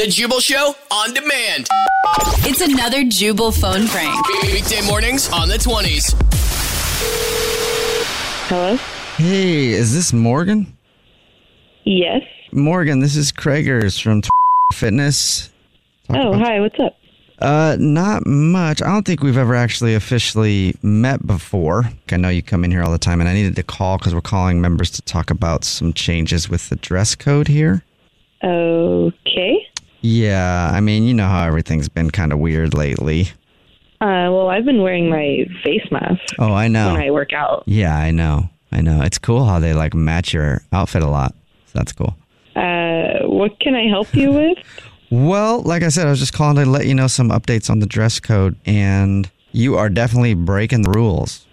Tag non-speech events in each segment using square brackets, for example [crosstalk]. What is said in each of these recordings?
The Jubal Show on demand. It's another Jubal phone prank. Weekday mornings on the 20s. Hello? Hey, is this Morgan? Yes. Morgan, this is Craigers from Fitness. Oh, hi, what's up? Uh, not much. I don't think we've ever actually officially met before. I know you come in here all the time, and I needed to call because we're calling members to talk about some changes with the dress code here. Okay. Yeah, I mean, you know how everything's been kind of weird lately. Uh, well, I've been wearing my face mask Oh, I know. when I work out. Yeah, I know. I know. It's cool how they like match your outfit a lot. So that's cool. Uh, what can I help you with? [laughs] Well, like I said, I was just calling to let you know some updates on the dress code, and you are definitely breaking the rules.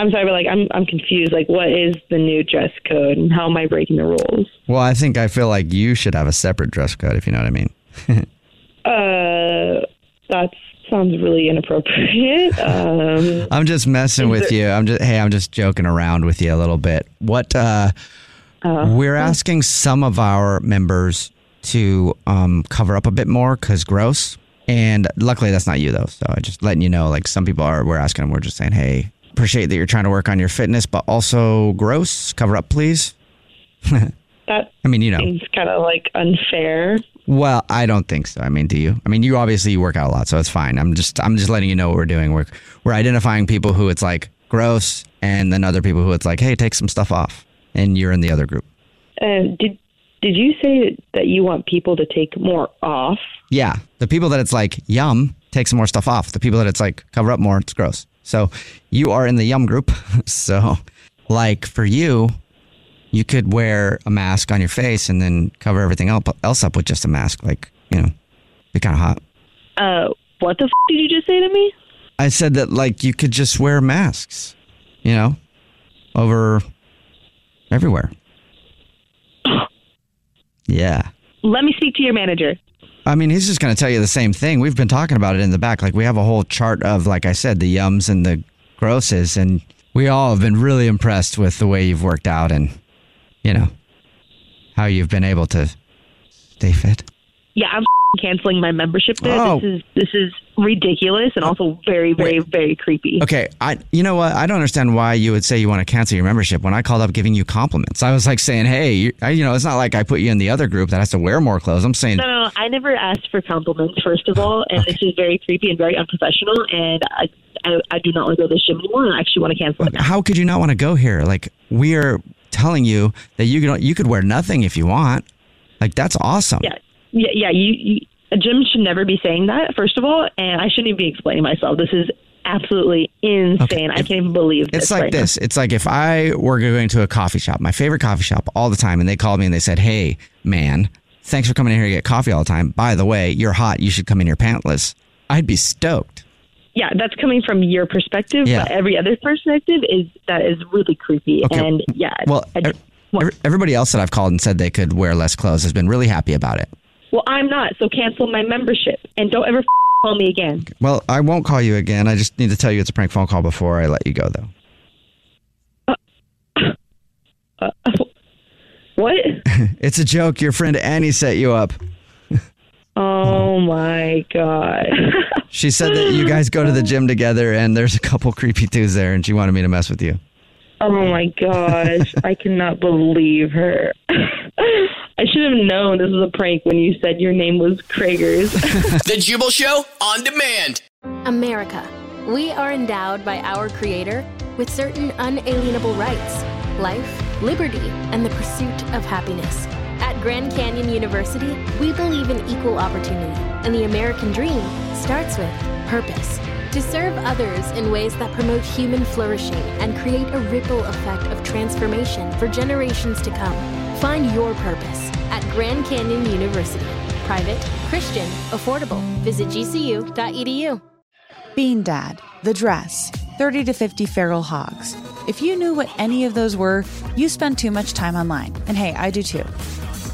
Uh, I'm sorry, but like I'm I'm confused. Like, what is the new dress code, and how am I breaking the rules? Well, I think I feel like you should have a separate dress code, if you know what I mean. [laughs] Uh, that sounds really inappropriate. [laughs] Um, I'm just messing with there- you. I'm just hey, I'm just joking around with you a little bit. What uh, Uh-huh. we're asking some of our members to um, cover up a bit more because gross. And luckily, that's not you though. So I just letting you know, like some people are, we're asking them. We're just saying, hey, appreciate that you're trying to work on your fitness, but also gross. Cover up, please. [laughs] that I mean, you know. seems kind of like unfair. Well, I don't think so. I mean, do you? I mean, you obviously work out a lot, so it's fine. I'm just I'm just letting you know what we're doing. We're we're identifying people who it's like gross, and then other people who it's like, hey, take some stuff off, and you're in the other group. Uh, did did you say that you want people to take more off? Yeah, the people that it's like yum, take some more stuff off. The people that it's like cover up more, it's gross. So you are in the yum group. [laughs] so like for you, you could wear a mask on your face and then cover everything else up with just a mask. Like you know, be kind of hot. Uh, what the f- did you just say to me? I said that like you could just wear masks, you know, over everywhere. [sighs] Yeah. Let me speak to your manager. I mean, he's just going to tell you the same thing. We've been talking about it in the back. Like, we have a whole chart of, like I said, the yums and the grosses. And we all have been really impressed with the way you've worked out and, you know, how you've been able to stay fit. Yeah, I'm [laughs] canceling my membership there. Oh. This is this is ridiculous and also very very very creepy. Okay, I you know what? I don't understand why you would say you want to cancel your membership when I called up giving you compliments. I was like saying, "Hey, you, I, you know, it's not like I put you in the other group that has to wear more clothes." I'm saying, No, no, I never asked for compliments. First of all, and this is very creepy and very unprofessional. And I, I, I do not want to go to this gym anymore. I actually want to cancel it now. how could you not want to go here? Like we are telling you that you could you could wear nothing if you want. Like that's awesome. Yeah, yeah, yeah. You, you, a gym should never be saying that. First of all, and I shouldn't even be explaining myself. This is absolutely insane. I can't even believe this. It's like right now. this. It's like if I were going to a coffee shop, my favorite coffee shop all the time, and they called me and they said, "Hey, man, thanks for coming in here to get coffee all the time. By the way, you're hot. You should come in here pantless." I'd be stoked. yeah, that's coming from your perspective, Yeah. but every other perspective is that is really creepy. Okay. And yeah, Well, I just- ev- ev- everybody else that I've called and said they could wear less clothes has been really happy about it. Well, I'm not, so cancel my membership and don't ever f- [laughs] call me again. Well, I won't call you again. I just need to tell you it's a prank phone call before I let you go, though. Uh, uh, uh, what? [laughs] It's a joke. Your friend Annie set you up. [laughs] Oh my god. She said that you guys go to the gym together and there's a couple creepy dudes there and she wanted me to mess with you. Oh my gosh, I cannot believe her. I should have known this was a prank when you said your name was Craigers. [laughs] The Jubal Show on demand. America. We are endowed by our Creator with certain unalienable rights life, liberty, and the pursuit of happiness. At Grand Canyon University, we believe in equal opportunity, and the American dream starts with purpose. To serve others in ways that promote human flourishing and create a ripple effect of transformation for generations to come. Find your purpose at Grand Canyon University. Private, Christian, affordable. Visit gcu.edu. Bean Dad, The Dress, 30 to 50 Feral Hogs. If you knew what any of those were, you spend too much time online. And hey, I do too.